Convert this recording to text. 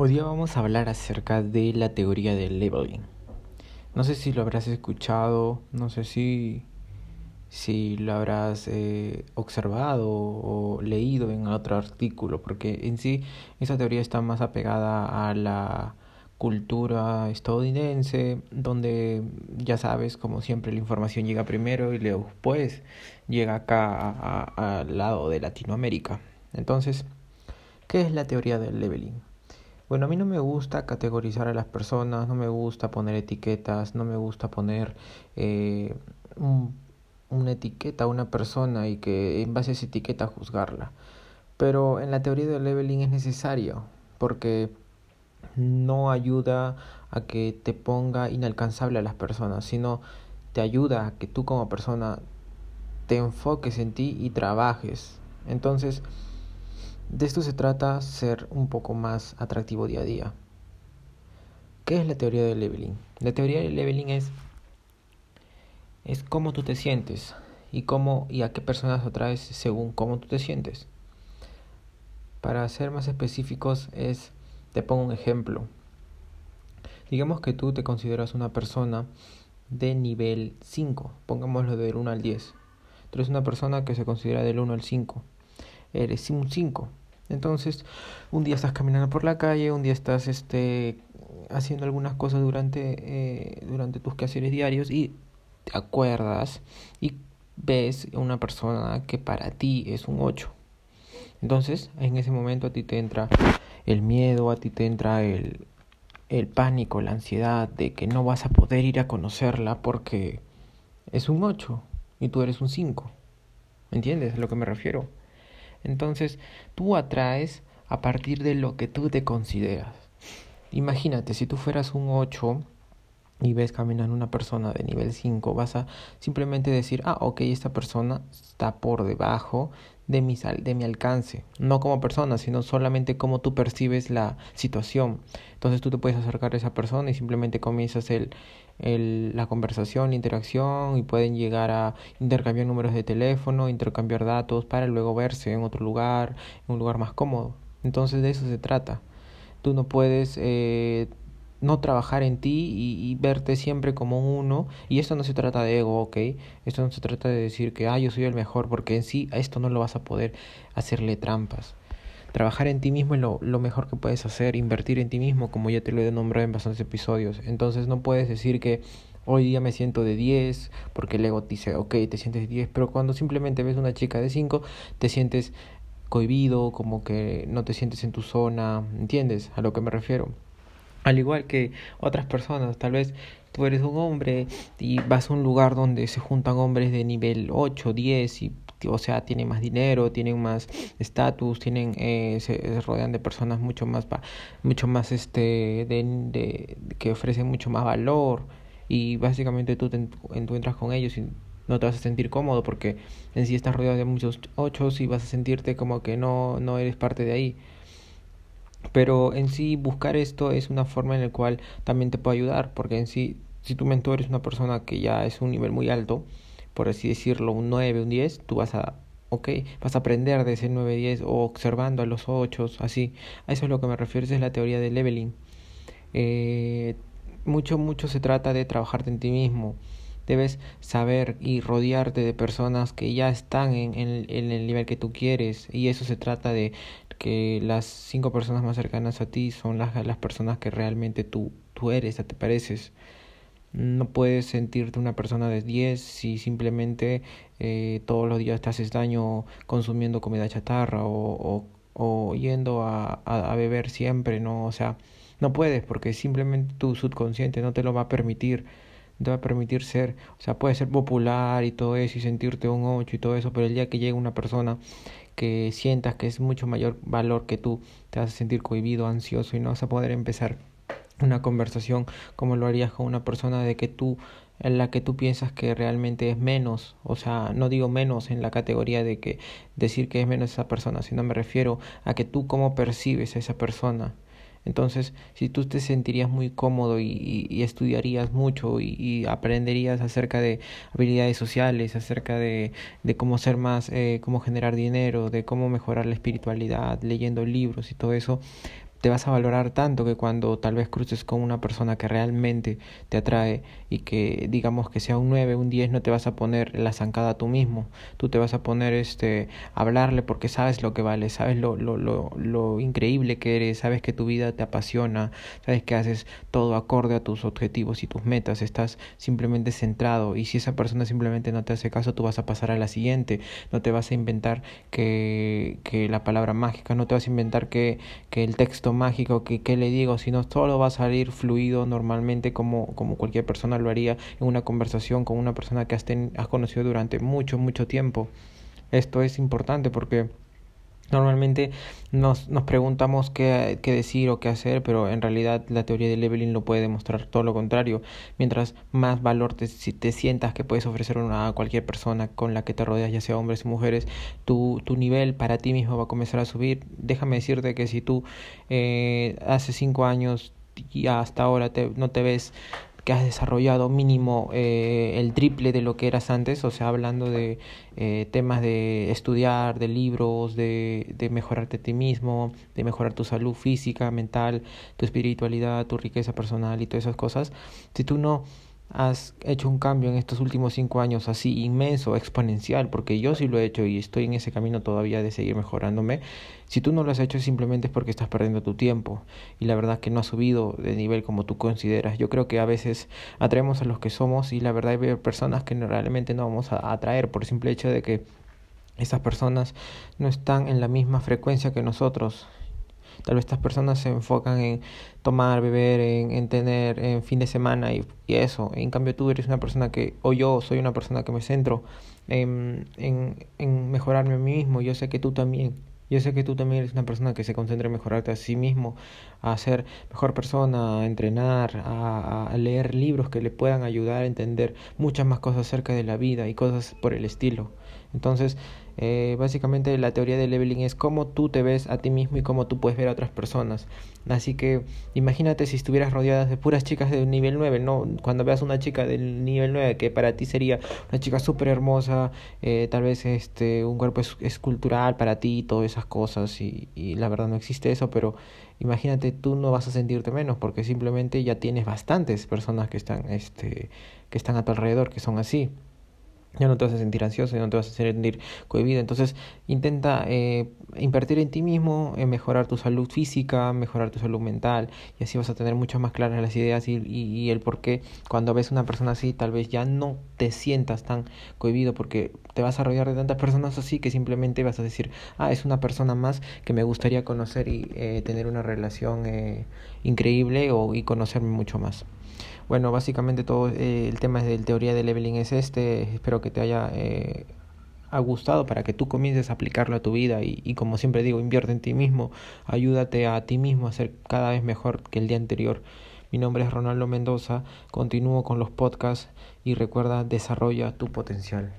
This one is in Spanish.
Hoy día vamos a hablar acerca de la teoría del labeling. No sé si lo habrás escuchado, no sé si, si lo habrás eh, observado o leído en otro artículo, porque en sí esa teoría está más apegada a la cultura estadounidense, donde ya sabes, como siempre, la información llega primero y después llega acá al lado de Latinoamérica. Entonces, ¿qué es la teoría del labeling? Bueno, a mí no me gusta categorizar a las personas, no me gusta poner etiquetas, no me gusta poner eh, una etiqueta a una persona y que en base a esa etiqueta juzgarla. Pero en la teoría del leveling es necesario porque no ayuda a que te ponga inalcanzable a las personas, sino te ayuda a que tú como persona te enfoques en ti y trabajes. Entonces, de esto se trata ser un poco más atractivo día a día. ¿Qué es la teoría del leveling? La teoría del leveling es es cómo tú te sientes y cómo y a qué personas atraes según cómo tú te sientes. Para ser más específicos es te pongo un ejemplo. Digamos que tú te consideras una persona de nivel 5, pongámoslo del 1 al 10. Tú eres una persona que se considera del 1 al 5 eres un 5. Entonces, un día estás caminando por la calle, un día estás este, haciendo algunas cosas durante, eh, durante tus quehaceres diarios y te acuerdas y ves una persona que para ti es un 8. Entonces, en ese momento a ti te entra el miedo, a ti te entra el, el pánico, la ansiedad de que no vas a poder ir a conocerla porque es un 8 y tú eres un 5. ¿Me entiendes a lo que me refiero? Entonces, tú atraes a partir de lo que tú te consideras. Imagínate, si tú fueras un 8 y ves caminar una persona de nivel 5, vas a simplemente decir, ah, ok, esta persona está por debajo de mi, de mi alcance, no como persona, sino solamente como tú percibes la situación. Entonces tú te puedes acercar a esa persona y simplemente comienzas el, el, la conversación, la interacción y pueden llegar a intercambiar números de teléfono, intercambiar datos para luego verse en otro lugar, en un lugar más cómodo. Entonces de eso se trata. Tú no puedes eh, no trabajar en ti y, verte siempre como uno. Y esto no se trata de ego, ¿ok? Esto no se trata de decir que, ah, yo soy el mejor, porque en sí a esto no lo vas a poder hacerle trampas. Trabajar en ti mismo es lo, lo mejor que puedes hacer, invertir en ti mismo, como ya te lo he nombrado en bastantes episodios. Entonces no puedes decir que hoy día me siento de 10, porque el ego te dice, ok, te sientes de 10, pero cuando simplemente ves una chica de 5, te sientes cohibido, como que no te sientes en tu zona, ¿entiendes? A lo que me refiero. Al igual que otras personas, tal vez tú eres un hombre y vas a un lugar donde se juntan hombres de nivel 8, 10 y o sea, tienen más dinero, tienen más estatus, tienen eh, se, rodean de personas mucho más mucho más este de, de, que ofrecen mucho más valor y básicamente tú, te, tú entras con ellos y no te vas a sentir cómodo porque en sí estás rodeado de muchos ochos y vas a sentirte como que no no eres parte de ahí. Pero en sí buscar esto es una forma en la cual también te puede ayudar, porque en sí, si tu mentor es una persona que ya es un nivel muy alto, por así decirlo, un 9, un 10, tú vas a, ok, vas a aprender de ese 9, 10 o observando a los 8, así. A eso es lo que me refiero, es la teoría del leveling. Eh, mucho, mucho se trata de trabajarte en ti mismo. Debes saber y rodearte de personas que ya están en, el nivel que tú quieres. Y eso se trata de que las cinco personas más cercanas a ti son las, las personas que realmente tú, tú eres, te pareces. No puedes sentirte una persona de 10 si simplemente eh, todos los días te haces daño consumiendo comida chatarra o, o, o yendo a, a, a, beber siempre, ¿no? O sea, no puedes porque simplemente tu subconsciente no te lo va a permitir, te va a permitir ser, o sea, puedes ser popular y todo eso y sentirte un 8 y todo eso, pero el día que llega una persona que sientas que es mucho mayor valor que tú, te vas a sentir cohibido, ansioso y no vas a poder empezar una conversación como lo harías con una persona de que tú en la que tú piensas que realmente es menos, o sea, no digo menos en la categoría de que decir que es menos esa persona, sino me refiero a que tú cómo percibes a esa persona entonces, si tú te sentirías muy cómodo y, y estudiarías mucho y, y, aprenderías acerca de habilidades sociales, acerca de, de cómo ser más, eh, cómo generar dinero, de cómo mejorar la espiritualidad, leyendo libros y todo eso, te vas a valorar tanto que cuando tal vez cruces con una persona que realmente te atrae y que digamos que sea un 9, un 10, no te vas a poner la zancada tú mismo. Tú te vas a poner este hablarle porque sabes lo que vale, sabes lo, lo, lo, lo increíble que eres, sabes que tu vida te apasiona, sabes que haces todo acorde a tus objetivos y tus metas, estás simplemente centrado y si esa persona simplemente no te hace caso, tú vas a pasar a la siguiente, no te vas a inventar que, que la palabra mágica, no te vas a inventar que, que el texto mágico que, le digo, sino todo va a salir fluido normalmente como, como cualquier persona lo haría en una conversación con una persona que has, has conocido durante mucho, mucho tiempo. Esto es importante porque Normalmente nos, nos preguntamos qué, qué, decir o qué hacer, pero en realidad la teoría del leveling lo puede demostrar todo lo contrario. Mientras más valor te, si te sientas que puedes ofrecer a cualquier persona con la que te rodeas, ya sea hombres o mujeres, tu, tu nivel para ti mismo va a comenzar a subir. Déjame decirte que si tú eh, hace cinco años y hasta ahora te, no te ves que has desarrollado mínimo eh, el triple de lo que eras antes, o sea, hablando de eh, temas de estudiar, de libros, de, de mejorarte a ti mismo, de mejorar tu salud física, mental, tu espiritualidad, tu riqueza personal y todas esas cosas, si tú no has hecho un cambio en estos últimos cinco años así inmenso, exponencial, porque yo sí lo he hecho y estoy en ese camino todavía de seguir mejorándome, si tú no lo has hecho simplemente es porque estás perdiendo tu tiempo y la verdad que no has subido de nivel como tú consideras. Yo creo que a veces atraemos a los que somos y la verdad hay personas que realmente no vamos a atraer por simple hecho de que esas personas no están en la misma frecuencia que nosotros Tal vez estas personas se enfocan en tomar, beber, en, en tener en fin de semana y, y, eso. En cambio tú eres una persona que, o yo soy una persona que me centro en, en, en mejorarme a mí mismo. Yo sé que tú también. Yo sé que tú también eres una persona que se concentra en mejorarte a sí mismo, a ser mejor persona, a entrenar, a, a, leer libros que le puedan ayudar a entender muchas más cosas acerca de la vida y cosas por el estilo. Entonces, eh, básicamente la teoría del leveling es cómo tú te ves a ti mismo y cómo tú puedes ver a otras personas. Así que imagínate si estuvieras rodeada de puras chicas de nivel 9, ¿no? Cuando veas una chica del nivel 9 que para ti sería una chica súper hermosa, eh, tal vez este un cuerpo escultural para ti, todas esas cosas y, y la verdad no existe eso, pero imagínate tú no vas a sentirte menos porque simplemente ya tienes bastantes personas que están este que están a tu alrededor que son así ya no te vas a sentir ansioso, ya no te vas a sentir cohibido. Entonces intenta eh, invertir en ti mismo, en mejorar tu salud física, mejorar tu salud mental y así vas a tener mucho más claras las ideas y, y, el por qué cuando ves una persona así tal vez ya no te sientas tan cohibido porque te vas a rodear de tantas personas así que simplemente vas a decir, ah, es una persona más que me gustaría conocer y eh, tener una relación eh, increíble o, y conocerme mucho más. Bueno, básicamente todo eh, el tema del teoría de leveling es este. Espero que te haya eh, gustado para que tú comiences a aplicarlo a tu vida y, y como siempre digo, invierte en ti mismo, ayúdate a ti mismo a ser cada vez mejor que el día anterior. Mi nombre es Ronaldo Mendoza, continúo con los podcasts y recuerda, desarrolla tu potencial.